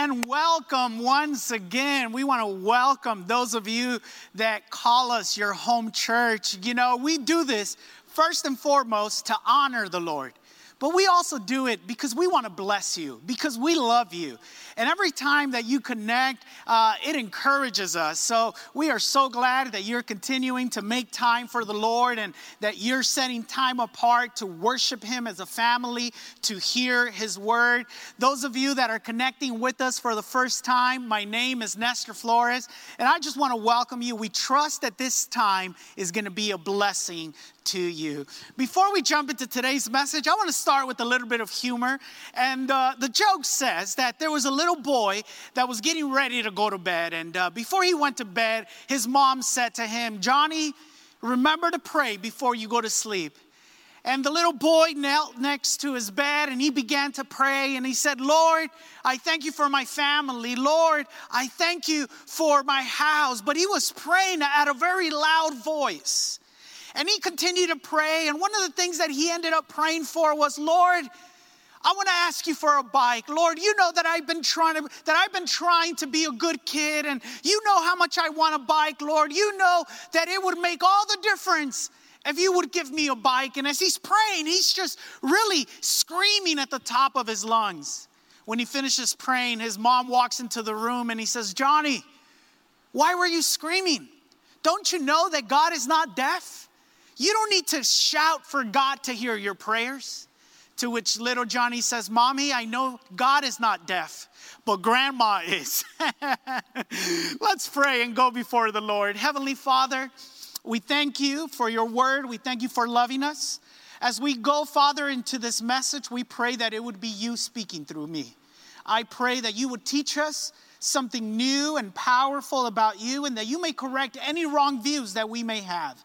And welcome once again. We want to welcome those of you that call us your home church. You know, we do this first and foremost to honor the Lord. But we also do it because we want to bless you, because we love you. And every time that you connect, uh, it encourages us. So we are so glad that you're continuing to make time for the Lord and that you're setting time apart to worship Him as a family, to hear His word. Those of you that are connecting with us for the first time, my name is Nestor Flores, and I just want to welcome you. We trust that this time is going to be a blessing to you. Before we jump into today's message, I want to start with a little bit of humor. And uh, the joke says that there was a little boy that was getting ready to go to bed. And uh, before he went to bed, his mom said to him, Johnny, remember to pray before you go to sleep. And the little boy knelt next to his bed and he began to pray. And he said, Lord, I thank you for my family. Lord, I thank you for my house. But he was praying at a very loud voice. And he continued to pray. And one of the things that he ended up praying for was, Lord, I want to ask you for a bike. Lord, you know that I've been trying to that I've been trying to be a good kid and you know how much I want a bike, Lord. You know that it would make all the difference if you would give me a bike. And as he's praying, he's just really screaming at the top of his lungs. When he finishes praying, his mom walks into the room and he says, "Johnny, why were you screaming? Don't you know that God is not deaf?" You don't need to shout for God to hear your prayers. To which little Johnny says, Mommy, I know God is not deaf, but grandma is. Let's pray and go before the Lord. Heavenly Father, we thank you for your word. We thank you for loving us. As we go, Father, into this message, we pray that it would be you speaking through me. I pray that you would teach us something new and powerful about you and that you may correct any wrong views that we may have.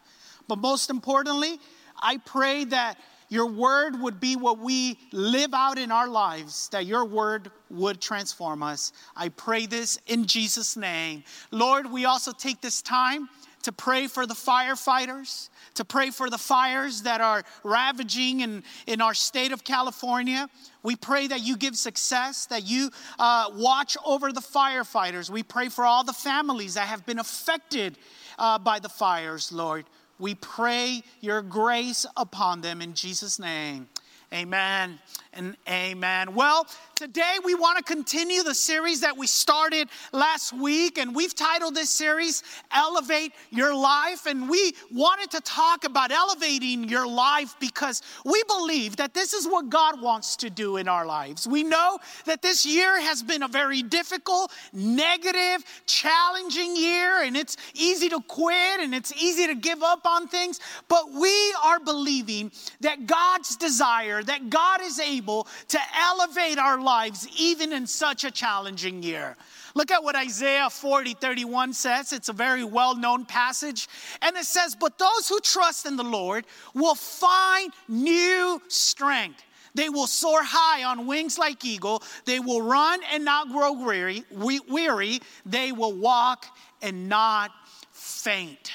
But most importantly, I pray that your word would be what we live out in our lives, that your word would transform us. I pray this in Jesus' name. Lord, we also take this time to pray for the firefighters, to pray for the fires that are ravaging in, in our state of California. We pray that you give success, that you uh, watch over the firefighters. We pray for all the families that have been affected uh, by the fires, Lord. We pray your grace upon them in Jesus' name. Amen and amen. Well, today we want to continue the series that we started last week, and we've titled this series Elevate Your Life. And we wanted to talk about elevating your life because we believe that this is what God wants to do in our lives. We know that this year has been a very difficult, negative, challenging year, and it's easy to quit and it's easy to give up on things, but we are believing that God's desire, that God is able to elevate our lives even in such a challenging year. Look at what Isaiah 40 31 says. It's a very well known passage. And it says, But those who trust in the Lord will find new strength. They will soar high on wings like eagle. They will run and not grow weary. weary. They will walk and not faint.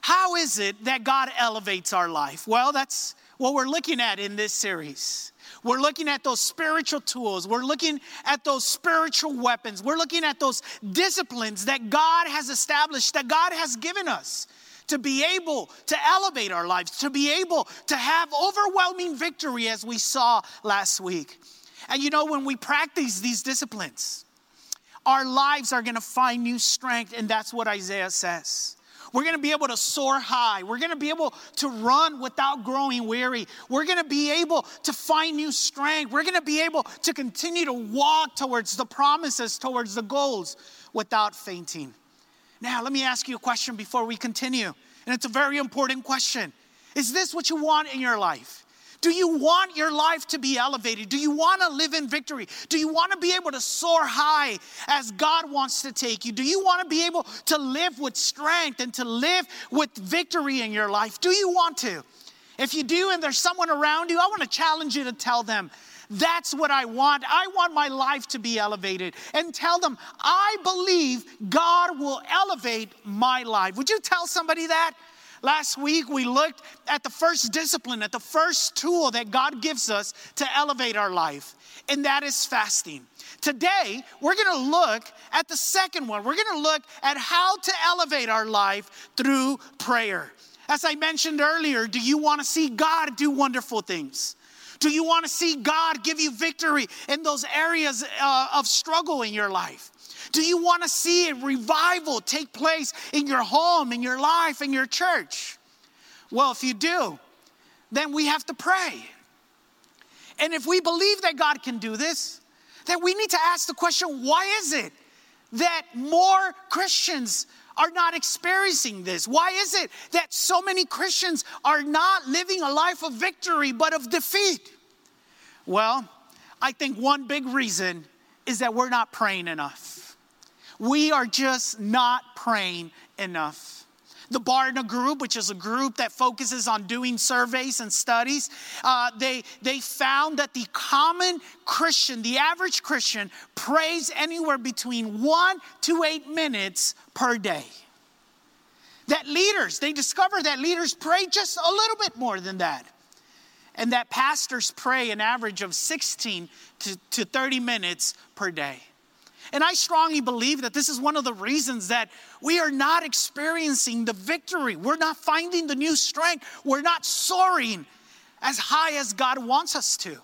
How is it that God elevates our life? Well, that's what we're looking at in this series. We're looking at those spiritual tools. We're looking at those spiritual weapons. We're looking at those disciplines that God has established, that God has given us to be able to elevate our lives, to be able to have overwhelming victory as we saw last week. And you know, when we practice these disciplines, our lives are going to find new strength, and that's what Isaiah says. We're going to be able to soar high. We're going to be able to run without growing weary. We're going to be able to find new strength. We're going to be able to continue to walk towards the promises, towards the goals without fainting. Now, let me ask you a question before we continue. And it's a very important question. Is this what you want in your life? Do you want your life to be elevated? Do you want to live in victory? Do you want to be able to soar high as God wants to take you? Do you want to be able to live with strength and to live with victory in your life? Do you want to? If you do and there's someone around you, I want to challenge you to tell them, that's what I want. I want my life to be elevated. And tell them, I believe God will elevate my life. Would you tell somebody that? Last week, we looked at the first discipline, at the first tool that God gives us to elevate our life, and that is fasting. Today, we're gonna look at the second one. We're gonna look at how to elevate our life through prayer. As I mentioned earlier, do you wanna see God do wonderful things? Do you want to see God give you victory in those areas uh, of struggle in your life? Do you want to see a revival take place in your home, in your life, in your church? Well, if you do, then we have to pray. And if we believe that God can do this, then we need to ask the question why is it that more Christians are not experiencing this? Why is it that so many Christians are not living a life of victory but of defeat? Well, I think one big reason is that we're not praying enough. We are just not praying enough. The Barna Group, which is a group that focuses on doing surveys and studies, uh, they, they found that the common Christian, the average Christian, prays anywhere between one to eight minutes per day. That leaders, they discover that leaders pray just a little bit more than that. And that pastors pray an average of 16 to, to 30 minutes per day. And I strongly believe that this is one of the reasons that we are not experiencing the victory. We're not finding the new strength. We're not soaring as high as God wants us to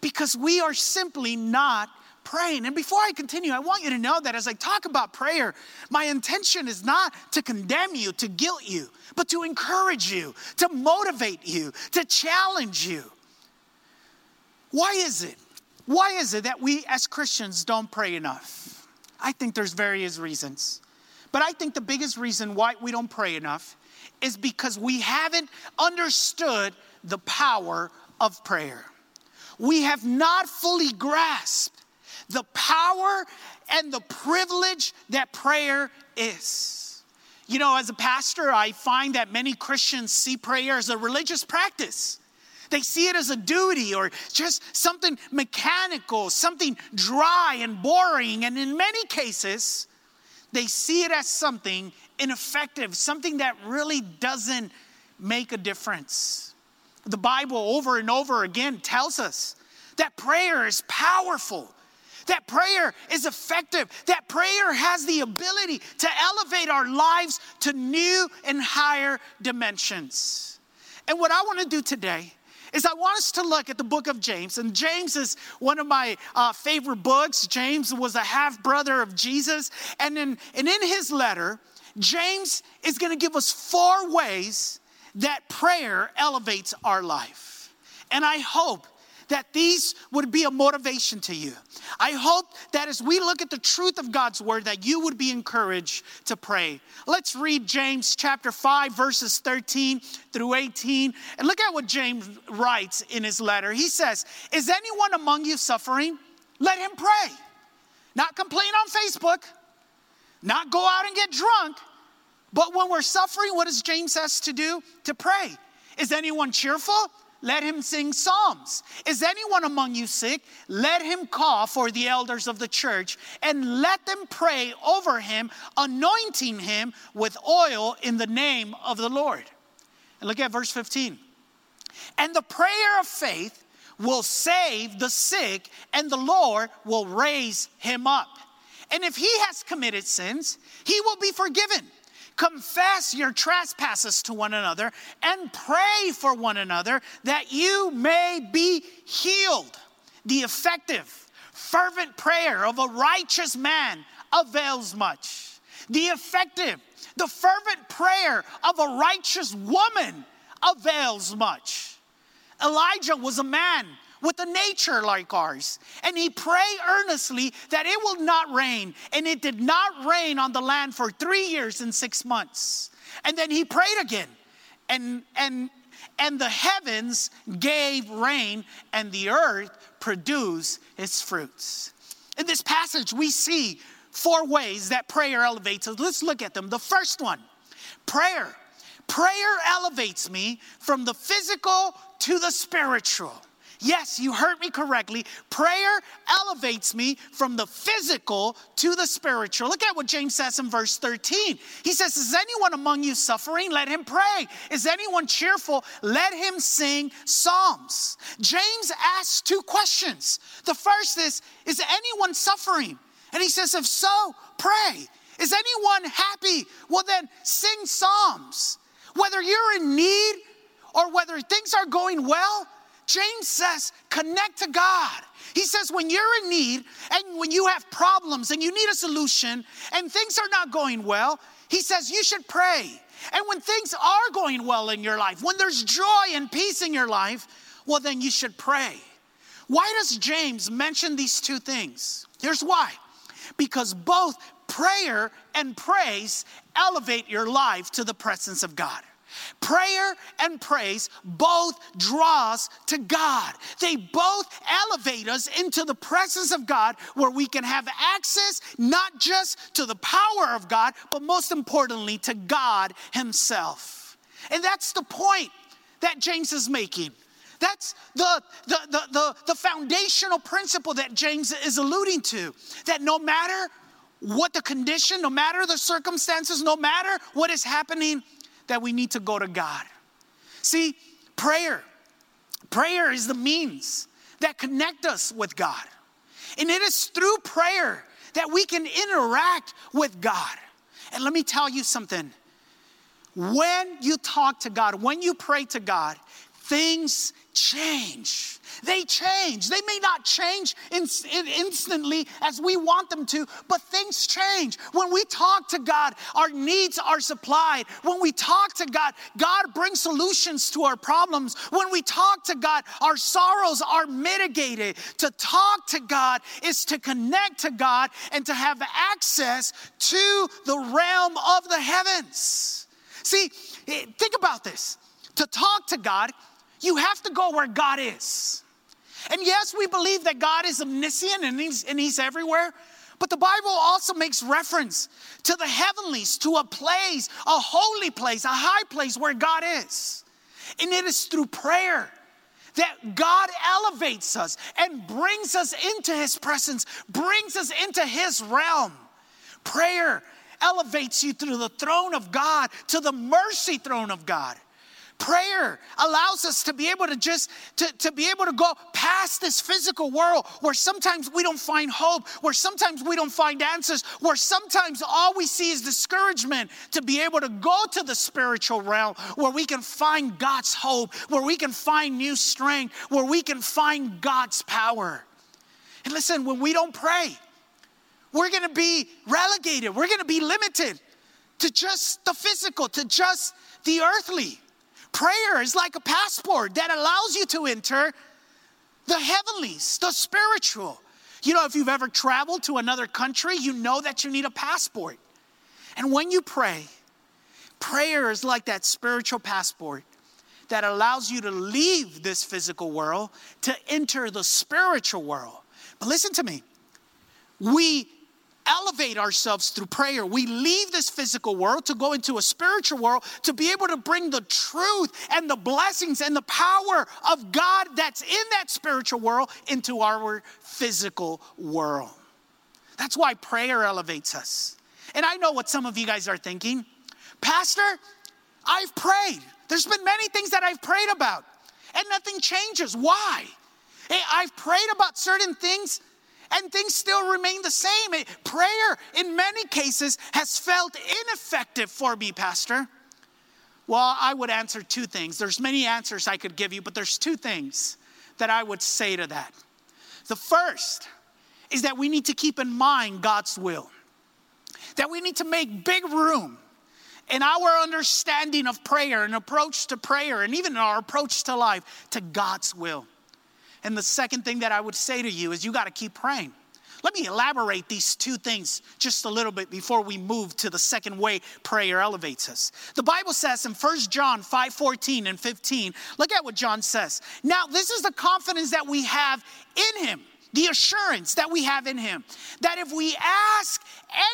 because we are simply not praying. And before I continue, I want you to know that as I talk about prayer, my intention is not to condemn you, to guilt you, but to encourage you, to motivate you, to challenge you. Why is it why is it that we as Christians don't pray enough? I think there's various reasons. But I think the biggest reason why we don't pray enough is because we haven't understood the power of prayer. We have not fully grasped the power and the privilege that prayer is. You know, as a pastor, I find that many Christians see prayer as a religious practice. They see it as a duty or just something mechanical, something dry and boring. And in many cases, they see it as something ineffective, something that really doesn't make a difference. The Bible over and over again tells us that prayer is powerful, that prayer is effective, that prayer has the ability to elevate our lives to new and higher dimensions. And what I want to do today is I want us to look at the book of James. And James is one of my uh, favorite books. James was a half brother of Jesus. And in, and in his letter, James is going to give us four ways that prayer elevates our life. And I hope that these would be a motivation to you. I hope that as we look at the truth of God's word, that you would be encouraged to pray. Let's read James chapter 5, verses 13 through 18. And look at what James writes in his letter. He says, Is anyone among you suffering? Let him pray. Not complain on Facebook, not go out and get drunk. But when we're suffering, what does James ask to do? To pray. Is anyone cheerful? Let him sing psalms. Is anyone among you sick? Let him call for the elders of the church and let them pray over him, anointing him with oil in the name of the Lord. And look at verse 15. And the prayer of faith will save the sick, and the Lord will raise him up. And if he has committed sins, he will be forgiven. Confess your trespasses to one another and pray for one another that you may be healed. The effective, fervent prayer of a righteous man avails much. The effective, the fervent prayer of a righteous woman avails much. Elijah was a man with a nature like ours. And he prayed earnestly that it will not rain. And it did not rain on the land for three years and six months. And then he prayed again. And, and and the heavens gave rain, and the earth produced its fruits. In this passage, we see four ways that prayer elevates us. Let's look at them. The first one prayer. Prayer elevates me from the physical to the spiritual. Yes, you heard me correctly. Prayer elevates me from the physical to the spiritual. Look at what James says in verse 13. He says, Is anyone among you suffering? Let him pray. Is anyone cheerful? Let him sing psalms. James asks two questions. The first is, Is anyone suffering? And he says, If so, pray. Is anyone happy? Well, then sing psalms. Whether you're in need or whether things are going well, James says, connect to God. He says, when you're in need and when you have problems and you need a solution and things are not going well, he says, you should pray. And when things are going well in your life, when there's joy and peace in your life, well, then you should pray. Why does James mention these two things? Here's why because both prayer and praise elevate your life to the presence of God. Prayer and praise both draw us to God. They both elevate us into the presence of God where we can have access not just to the power of God, but most importantly to God Himself. And that's the point that James is making. That's the, the, the, the, the foundational principle that James is alluding to. That no matter what the condition, no matter the circumstances, no matter what is happening, that we need to go to God. See, prayer, prayer is the means that connect us with God. And it is through prayer that we can interact with God. And let me tell you something. When you talk to God, when you pray to God, things change. They change. They may not change in, in instantly as we want them to, but things change. When we talk to God, our needs are supplied. When we talk to God, God brings solutions to our problems. When we talk to God, our sorrows are mitigated. To talk to God is to connect to God and to have access to the realm of the heavens. See, eh, think about this. To talk to God, you have to go where God is. And yes, we believe that God is omniscient and he's, and he's everywhere. But the Bible also makes reference to the heavenlies, to a place, a holy place, a high place where God is. And it is through prayer that God elevates us and brings us into his presence, brings us into his realm. Prayer elevates you through the throne of God to the mercy throne of God. Prayer allows us to be able to just to, to be able to go past this physical world where sometimes we don't find hope, where sometimes we don't find answers, where sometimes all we see is discouragement, to be able to go to the spiritual realm where we can find God's hope, where we can find new strength, where we can find God's power. And listen, when we don't pray, we're gonna be relegated, we're gonna be limited to just the physical, to just the earthly. Prayer is like a passport that allows you to enter the heavenlies, the spiritual. You know, if you've ever traveled to another country, you know that you need a passport. And when you pray, prayer is like that spiritual passport that allows you to leave this physical world to enter the spiritual world. But listen to me. We elevate ourselves through prayer. We leave this physical world to go into a spiritual world to be able to bring the truth and the blessings and the power of God that's in that spiritual world into our physical world. That's why prayer elevates us. And I know what some of you guys are thinking. Pastor, I've prayed. There's been many things that I've prayed about, and nothing changes. Why? Hey, I've prayed about certain things and things still remain the same. Eh, prayer, in many cases, has felt ineffective for me, Pastor. Well, I would answer two things. There's many answers I could give you, but there's two things that I would say to that. The first is that we need to keep in mind God's will, that we need to make big room in our understanding of prayer and approach to prayer, and even in our approach to life, to God's will. And the second thing that I would say to you is you got to keep praying. Let me elaborate these two things just a little bit before we move to the second way prayer elevates us. The Bible says in 1 John 5 14 and 15, look at what John says. Now, this is the confidence that we have in him, the assurance that we have in him, that if we ask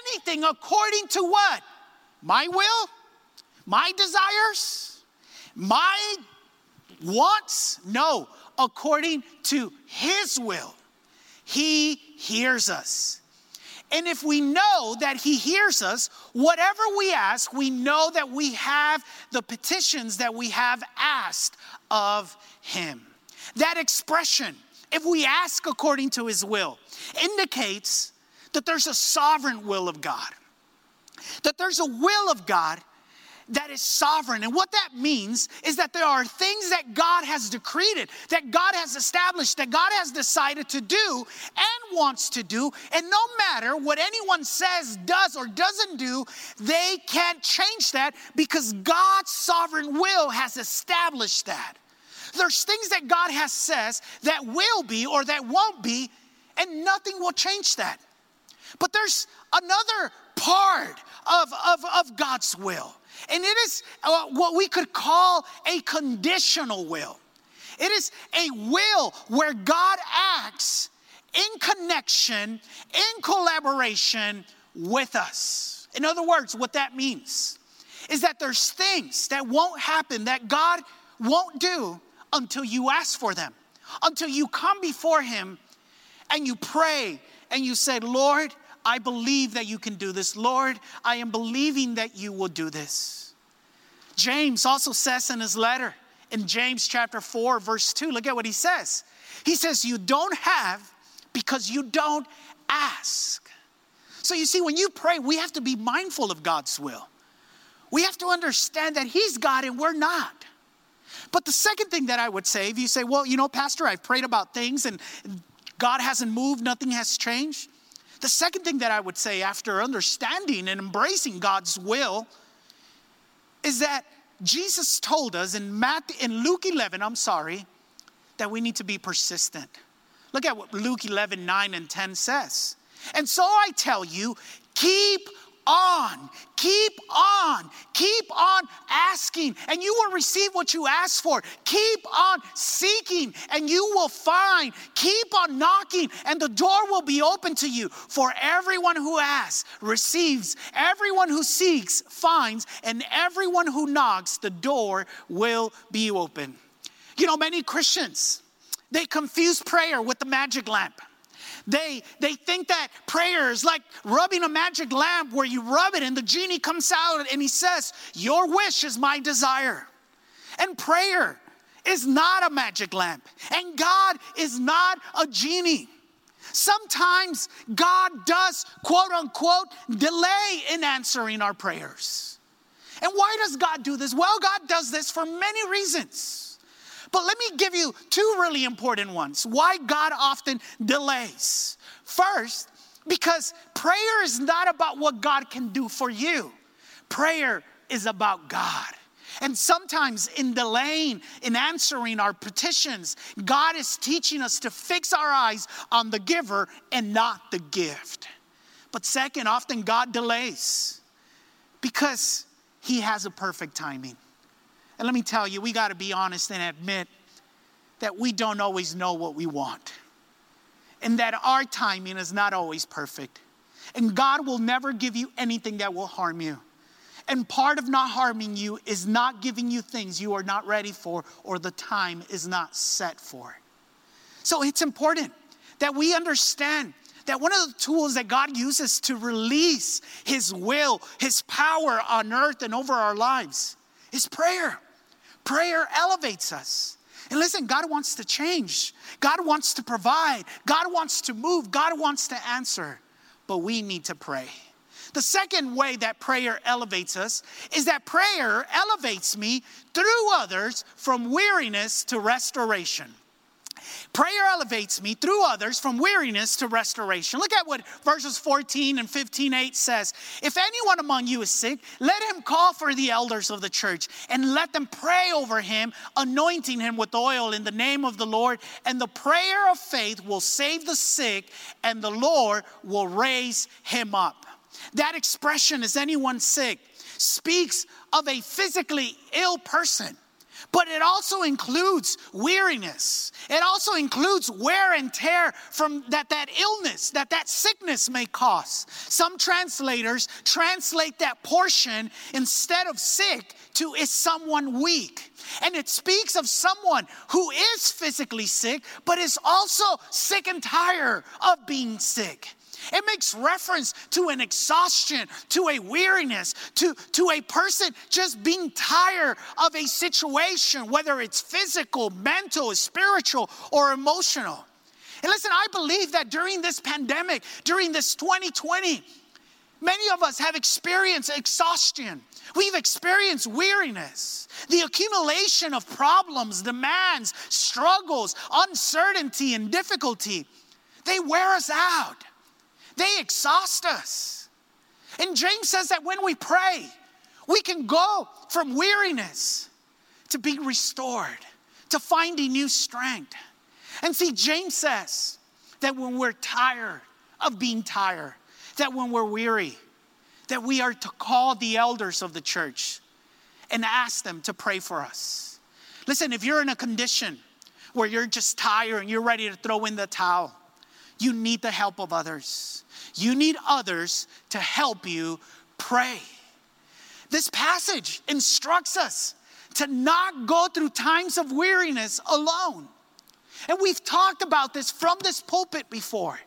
anything according to what? My will? My desires? My wants? No, according to his will he hears us. And if we know that He hears us, whatever we ask, we know that we have the petitions that we have asked of Him. That expression, if we ask according to His will, indicates that there's a sovereign will of God, that there's a will of God that is sovereign. And what that means is that there are things that God has decreed, that God has established, that God has decided to do and wants to do. And no matter what anyone says, does, or doesn't do, they can't change that because God's sovereign will has established that. There's things that God has says that will be or that won't be, and nothing will change that. But there's another part of, of, of God's will. And it is uh, what we could call a conditional will. It is a will where God acts in connection, in collaboration with us. In other words, what that means is that there's things that won't happen that God won't do until you ask for them, until you come before Him and you pray and you say, Lord, I believe that you can do this. Lord, I am believing that you will do this. James also says in his letter, in James chapter 4, verse 2, look at what he says. He says, You don't have because you don't ask. So you see, when you pray, we have to be mindful of God's will. We have to understand that He's God and we're not. But the second thing that I would say, if you say, Well, you know, Pastor, I've prayed about things and God hasn't moved, nothing has changed. The second thing that I would say after understanding and embracing God's will is that Jesus told us in Matthew, in Luke 11, I'm sorry, that we need to be persistent. Look at what Luke 11, 9 and 10 says. And so I tell you, keep on, keep on, keep on asking, and you will receive what you ask for. Keep on seeking, and you will find. Keep on knocking, and the door will be open to you. For everyone who asks receives, everyone who seeks finds, and everyone who knocks, the door will be open. You know, many Christians, they confuse prayer with the magic lamp. They, they think that prayer is like rubbing a magic lamp where you rub it and the genie comes out and he says, Your wish is my desire. And prayer is not a magic lamp, and God is not a genie. Sometimes God does, quote unquote, delay in answering our prayers. And why does God do this? Well, God does this for many reasons. But let me give you two really important ones why God often delays. First, because prayer is not about what God can do for you, prayer is about God. And sometimes, in delaying, in answering our petitions, God is teaching us to fix our eyes on the giver and not the gift. But second, often God delays because He has a perfect timing. And let me tell you, we got to be honest and admit that we don't always know what we want, and that our timing is not always perfect. And God will never give you anything that will harm you. And part of not harming you is not giving you things you are not ready for or the time is not set for. So it's important that we understand that one of the tools that God uses to release His will, His power on earth and over our lives is prayer. Prayer elevates us. And listen, God wants to change. God wants to provide. God wants to move. God wants to answer. But we need to pray. The second way that prayer elevates us is that prayer elevates me through others from weariness to restoration. Prayer elevates me through others from weariness to restoration. Look at what verses 14 and 15 8 says. If anyone among you is sick, let him call for the elders of the church and let them pray over him, anointing him with oil in the name of the Lord. And the prayer of faith will save the sick, and the Lord will raise him up. That expression, is anyone sick, speaks of a physically ill person but it also includes weariness. It also includes wear and tear from that, that illness, that that sickness may cause. Some translators translate that portion instead of sick to is someone weak. And it speaks of someone who is physically sick, but is also sick and tired of being sick. It makes reference to an exhaustion, to a weariness, to, to a person just being tired of a situation, whether it's physical, mental, spiritual, or emotional. And listen, I believe that during this pandemic, during this 2020, many of us have experienced exhaustion. We've experienced weariness, the accumulation of problems, demands, struggles, uncertainty, and difficulty. They wear us out. They exhaust us. And James says that when we pray, we can go from weariness to be restored, to finding new strength. And see, James says that when we're tired of being tired, that when we're weary, that we are to call the elders of the church and ask them to pray for us. Listen, if you're in a condition where you're just tired and you're ready to throw in the towel, you need the help of others. You need others to help you pray. This passage instructs us to not go through times of weariness alone. And we've talked about this from this pulpit before.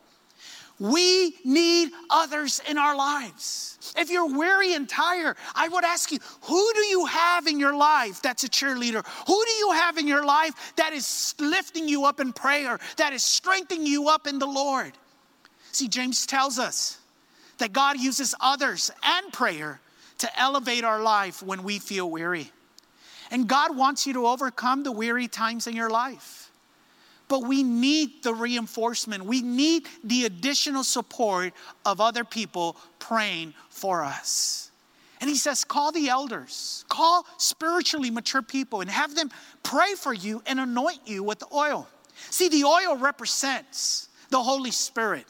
We need others in our lives. If you're weary and tired, I would ask you, who do you have in your life that's a cheerleader? Who do you have in your life that is lifting you up in prayer, that is strengthening you up in the Lord? See, James tells us that God uses others and prayer to elevate our life when we feel weary. And God wants you to overcome the weary times in your life. But we need the reinforcement, we need the additional support of other people praying for us. And he says, call the elders, call spiritually mature people, and have them pray for you and anoint you with the oil. See, the oil represents the Holy Spirit.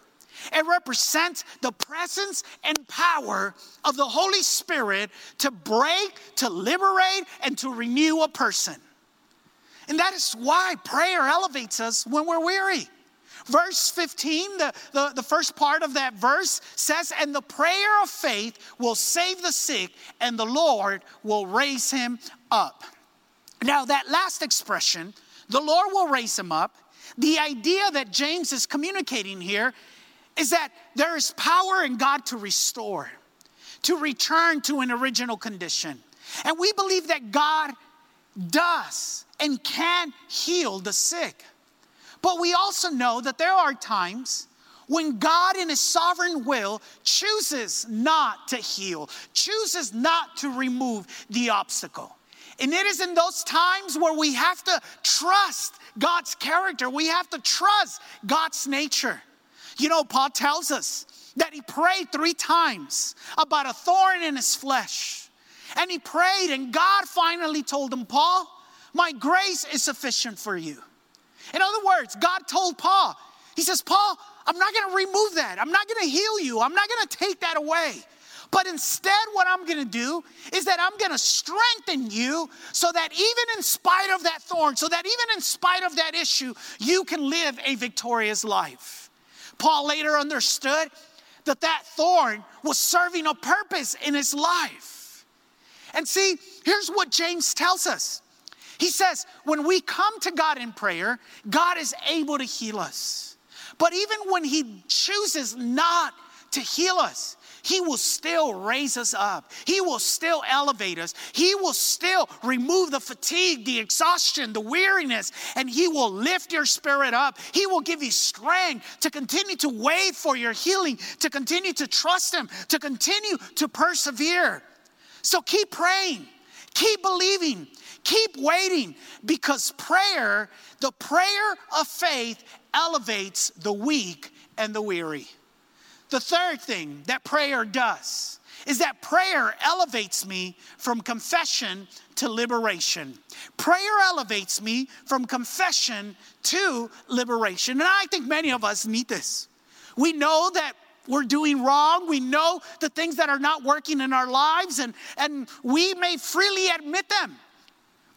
It represents the presence and power of the Holy Spirit to break, to liberate, and to renew a person. And that is why prayer elevates us when we're weary. Verse 15, the, the, the, first part of that verse says, And the prayer of faith will save the sick, and the Lord will raise him up. Now, that last expression, the Lord will raise him up, the idea that James is communicating here is that there is power in God to restore, to return to an original condition. And we believe that God does and can heal the sick. But we also know that there are times when God, in His sovereign will, chooses not to heal, chooses not to remove the obstacle. And it is in those times where we have to trust God's character, we have to trust God's nature. You know, Paul tells us that he prayed three times about a thorn in his flesh. And he prayed, and God finally told him, Paul, my grace is sufficient for you. In other words, God told Paul, He says, Paul, I'm not gonna remove that. I'm not gonna heal you. I'm not gonna take that away. But instead, what I'm gonna do is that I'm gonna strengthen you so that even in spite of that thorn, so that even in spite of that issue, you can live a victorious life. Paul later understood that that thorn was serving a purpose in his life. And see, here's what James tells us. He says, when we come to God in prayer, God is able to heal us. But even when He chooses not to heal us, he will still raise us up. He will still elevate us. He will still remove the fatigue, the exhaustion, the weariness, and He will lift your spirit up. He will give you strength to continue to wait for your healing, to continue to trust Him, to continue to persevere. So keep praying, keep believing, Keep waiting because prayer, the prayer of faith, elevates the weak and the weary. The third thing that prayer does is that prayer elevates me from confession to liberation. Prayer elevates me from confession to liberation. And I think many of us need this. We know that we're doing wrong. We know the things that are not working in our lives, and, and we may freely admit them.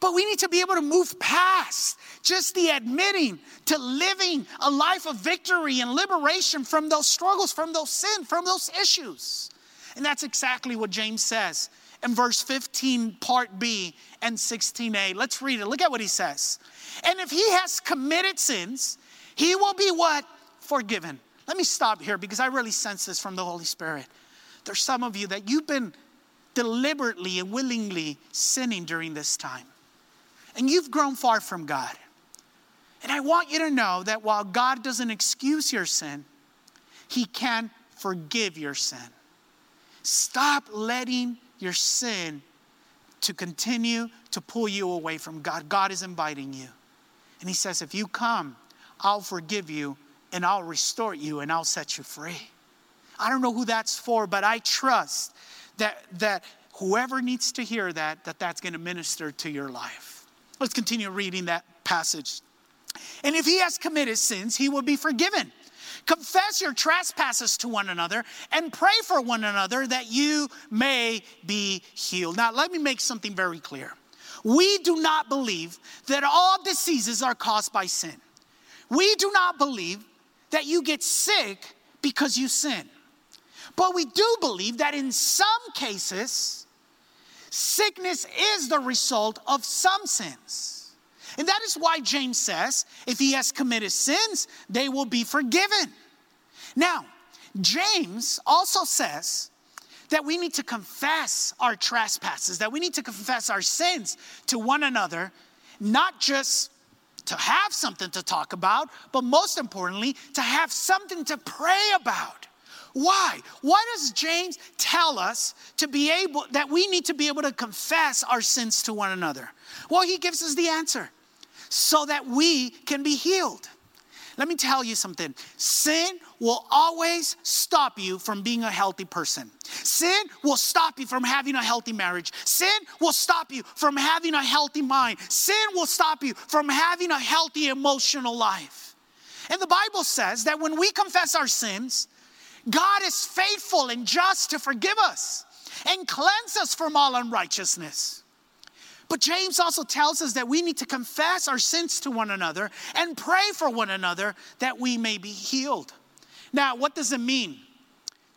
But we need to be able to move past just the admitting to living a life of victory and liberation from those struggles, from those sin, from those issues. And that's exactly what James says in verse 15, part B and 16a. Let's read it. Look at what he says. And if he has committed sins, he will be what? Forgiven. Let me stop here because I really sense this from the Holy Spirit. There's some of you that you've been deliberately and willingly sinning during this time and you've grown far from God. And I want you to know that while God doesn't excuse your sin, He can forgive your sin. Stop letting your sin to continue to pull you away from God. God is inviting you. And He says, if you come, I'll forgive you and I'll restore you and I'll set you free. I don't know who that's for, but I trust that, that whoever needs to hear that, that that's going to minister to your life. Let's continue reading that passage. And if he has committed sins, he will be forgiven. Confess your trespasses to one another and pray for one another that you may be healed. Now, let me make something very clear. We do not believe that all diseases are caused by sin. We do not believe that you get sick because you sin. But we do believe that in some cases, Sickness is the result of some sins. And that is why James says, if he has committed sins, they will be forgiven. Now, James also says that we need to confess our trespasses, that we need to confess our sins to one another, not just to have something to talk about, but most importantly, to have something to pray about. Why? Why does James tell us to be able that we need to be able to confess our sins to one another? Well, he gives us the answer so that we can be healed. Let me tell you something. Sin will always stop you from being a healthy person. Sin will stop you from having a healthy marriage. Sin will stop you from having a healthy mind. Sin will stop you from having a healthy emotional life. And the Bible says that when we confess our sins, God is faithful and just to forgive us and cleanse us from all unrighteousness. But James also tells us that we need to confess our sins to one another and pray for one another that we may be healed. Now, what does it mean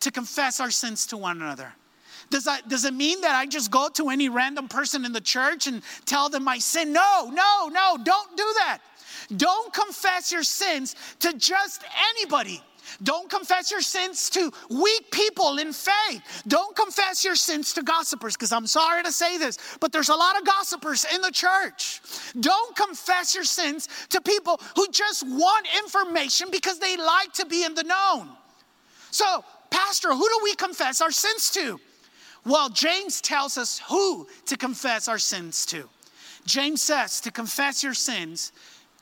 to confess our sins to one another? Does, does it mean that I just go to any random person in the church and tell them my sin? No, no, no, don't do that. Don't confess your sins to just anybody. Don't confess your sins to weak people in faith. Don't confess your sins to gossipers, because I'm sorry to say this, but there's a lot of gossipers in the church. Don't confess your sins to people who just want information because they like to be in the known. So, Pastor, who do we confess our sins to? Well, James tells us who to confess our sins to. James says to confess your sins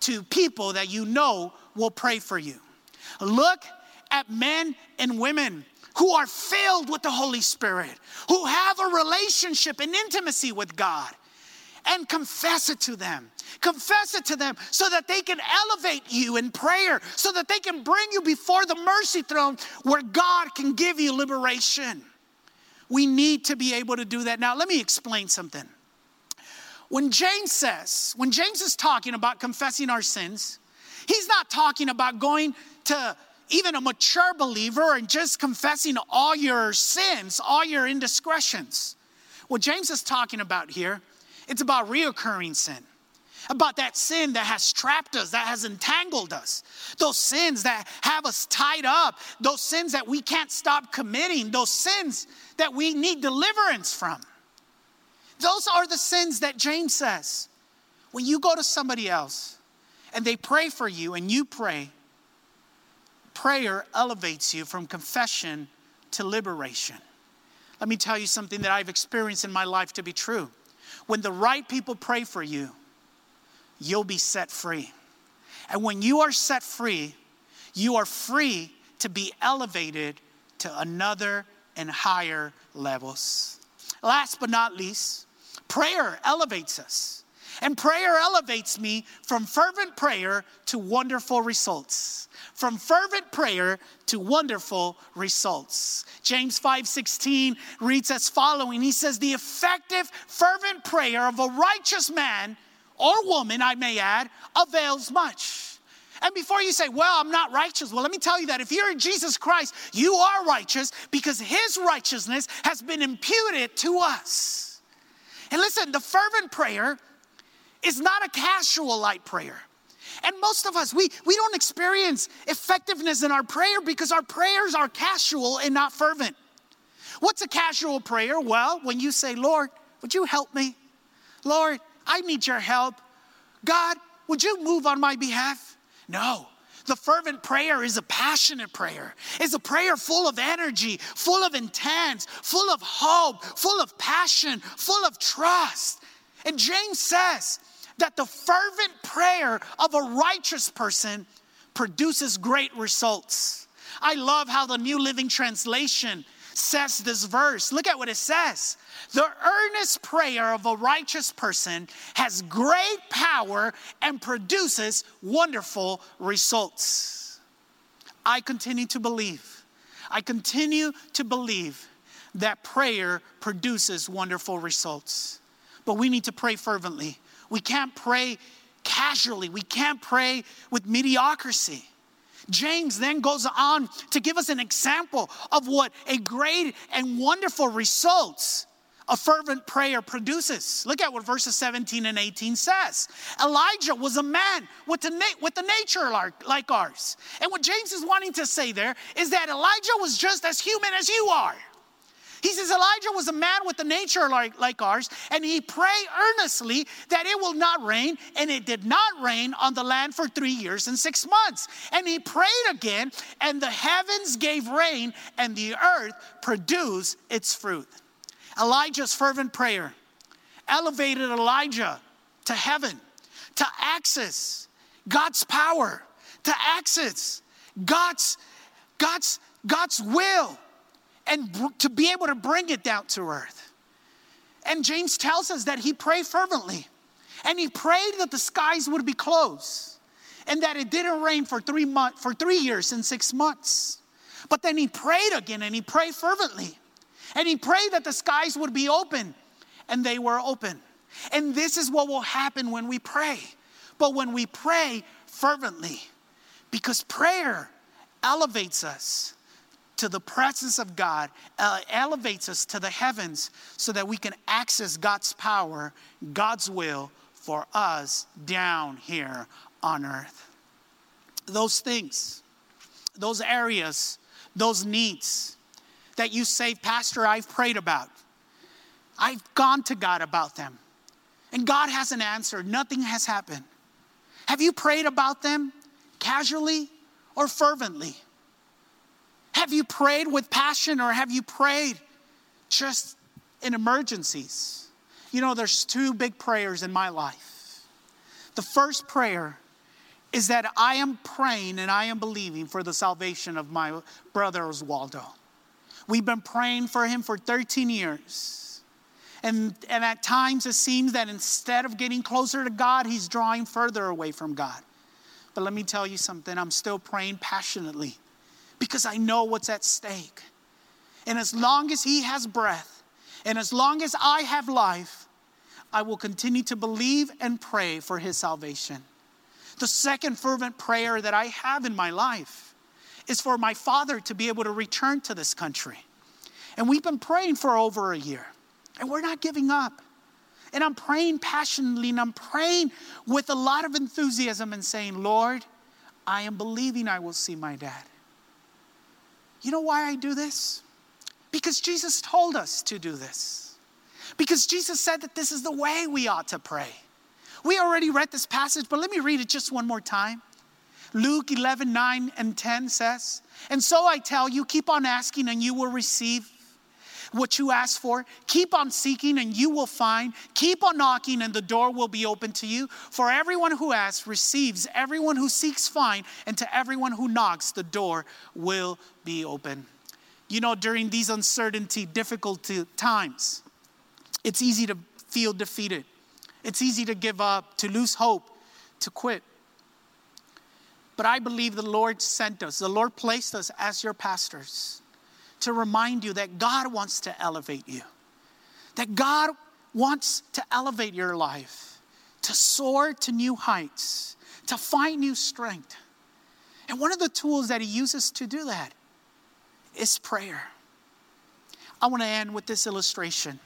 to people that you know will pray for you. Look at men and women who are filled with the Holy Spirit, who have a relationship and intimacy with God, and confess it to them. Confess it to them so that they can elevate you in prayer, so that they can bring you before the mercy throne where God can give you liberation. We need to be able to do that. Now, let me explain something. When James says, when James is talking about confessing our sins, he's not talking about going to even a mature believer and just confessing all your sins, all your indiscretions. What James is talking about here, it's about reoccurring sin. About that sin that has trapped us, that has entangled us. Those sins that have us tied up. Those sins that we can't stop committing. Those sins that we need deliverance from. Those are the sins that James says. When you go to somebody else and they pray for you and you pray, prayer elevates you from confession to liberation. Let me tell you something that I've experienced in my life to be true. When the right people pray for you, you'll be set free. And when you are set free, you are free to be elevated to another and higher levels. Last but not least, prayer elevates us. And prayer elevates me from fervent prayer to wonderful results. From fervent prayer to wonderful results. James 5:16 reads as following. He says, "The effective fervent prayer of a righteous man or woman, I may add, avails much." And before you say, well, I'm not righteous, well, let me tell you that if you're in Jesus Christ, you are righteous because his righteousness has been imputed to us. And listen, the fervent prayer is not a casual light prayer. And most of us, we, we don't experience effectiveness in our prayer because our prayers are casual and not fervent. What's a casual prayer? Well, when you say, Lord, would you help me? Lord, I need your help. God, would you move on my behalf? No. The fervent prayer is a passionate prayer. It's a prayer full of energy, full of intent, full of hope, full of passion, full of trust. And James says that the fervent prayer of a righteous person produces great results. I love how the New Living Translation says this verse. Look at what it says. The earnest prayer of a righteous person has great power and produces wonderful results. I continue to believe, I continue to believe that prayer produces wonderful results. But we need to pray fervently. We can't pray casually, we can't pray with mediocrity. James then goes on to give us an example of what a great and wonderful results a fervent prayer produces. Look at what verses 17 and 18 says. Elijah was a man with the, na- with the nature like, like ours. And what James is wanting to say there is that Elijah was just as human as you are. He says Elijah was a man with a nature like, like ours, and he prayed earnestly that it will not rain, and it did not rain on the land for three years and six months. And he prayed again, and the heavens gave rain, and the earth produced its fruit. Elijah's fervent prayer elevated Elijah to heaven, to access God's power, to access God's, God's, God's will and br- to be able to bring it down to earth. And James tells us that he prayed fervently and he prayed that the skies would be closed and that it didn't rain for three months for three years and six months. But then he prayed again and he prayed fervently. And he prayed that the skies would be open and they were open. And this is what will happen when we pray. But when we pray fervently, because prayer elevates us to the presence of God, uh, elevates us to the heavens so that we can access God's power, God's will for us down here on earth. Those things, those areas, those needs that you say, Pastor, I've prayed about. I've gone to God about them. And God hasn't answered, nothing has happened. Have you prayed about them casually or fervently? Have you prayed with passion or have you prayed just in emergencies? You know, there's two big prayers in my life. The first prayer is that I am praying and I am believing for the salvation of my brother Oswaldo. We've been praying for him for 13 years. And, and at times it seems that instead of getting closer to God, he's drawing further away from God. But let me tell you something, I'm still praying passionately because I know what's at stake. And as long as He has breath, and as long as I have life, I will continue to believe and pray for His salvation. The second fervent prayer that I have in my life is for my father to be able to return to this country. And we've been praying for over a year, and we're not giving up. And I'm praying passionately, and I'm praying with a lot of enthusiasm and saying, Lord, I am believing I will see my dad. You know why I do this? Because Jesus told us to do this. Because Jesus said that this is the way we ought to pray. We already read this passage, but let me read it just one more time. Luke 11, 9 and 10 says, And so I tell you, keep on asking and you will receive. What you ask for. Keep on seeking and you will find. Keep on knocking and the door will be open to you. For everyone who asks receives, everyone who seeks finds, and to everyone who knocks, the door will be open. You know, during these uncertainty, difficult times, it's easy to feel defeated. It's easy to give up, to lose hope, to quit. But I believe the Lord sent us, the Lord placed us as your pastors to remind you that God wants to elevate you, that God wants to elevate your life, to soar to new heights, to find new strength. And one of the tools that He uses to do that is prayer. I want to end with this illustration.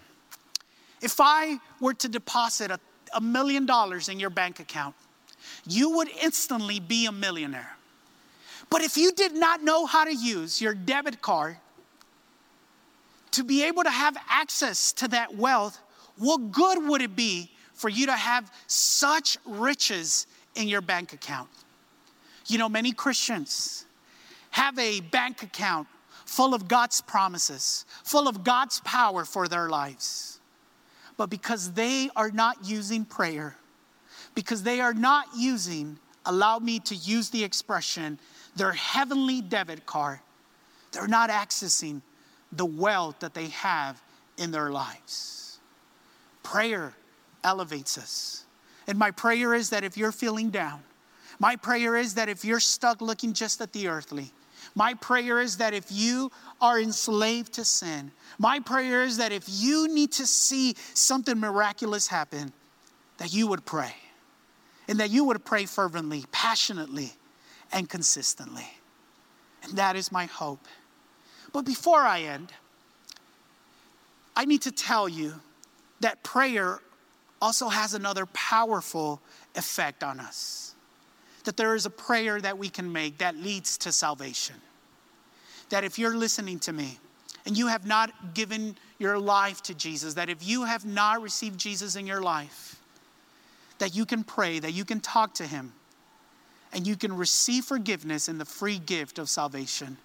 If I were to deposit a, a million dollars in your bank account, you would instantly be a millionaire. But if you did not know how to use your debit card to be able to have access to that wealth, what good would it be for you to have such riches in your bank account? You know, many Christians have a bank account full of God's promises, full of God's power for their lives. But because they are not using prayer, because they are not using, allow me to use the expression, their heavenly debit card, they're not accessing the wealth that they have in their lives. Prayer elevates us. And my prayer is that if you're feeling down, my prayer is that if you're stuck looking just at the earthly, my prayer is that if you are enslaved to sin, my prayer is that if you need to see something miraculous happen, that you would pray. And that you would pray fervently, passionately, and consistently. And that is my hope. But before I end, I need to tell you that prayer also has another powerful effect on us. That there is a prayer that we can make that leads to salvation. That if you're listening to me and you have not given your life to Jesus, that if you have not received Jesus in your life, that you can pray, that you can talk to Him, and you can receive forgiveness in the free gift of salvation.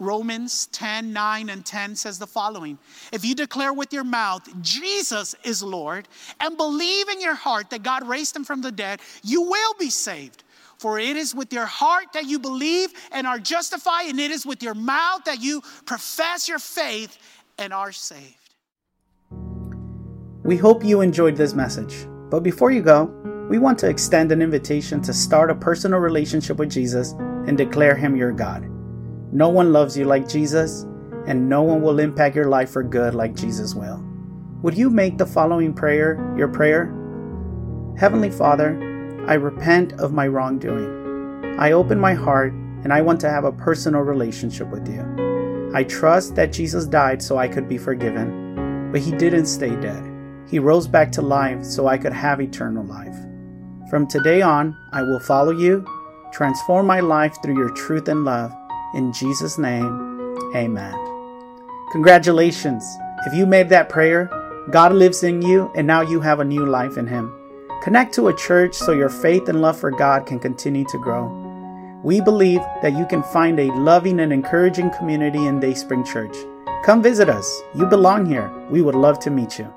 Romans 10 9 and 10 says the following If you declare with your mouth, Jesus is Lord, and believe in your heart that God raised him from the dead, you will be saved. For it is with your heart that you believe and are justified, and it is with your mouth that you profess your faith and are saved. We hope you enjoyed this message. But before you go, we want to extend an invitation to start a personal relationship with Jesus and declare Him your God. No one loves you like Jesus, and no one will impact your life for good like Jesus will. Would you make the following prayer your prayer? Heavenly Father, I repent of my wrongdoing. I open my heart and I want to have a personal relationship with you. I trust that Jesus died so I could be forgiven, but he didn't stay dead. He rose back to life so I could have eternal life. From today on, I will follow you, transform my life through your truth and love in Jesus' name, amen. Congratulations. If you made that prayer, God lives in you and now you have a new life in Him. Connect to a church so your faith and love for God can continue to grow. We believe that you can find a loving and encouraging community in Dayspring Church. Come visit us. You belong here. We would love to meet you.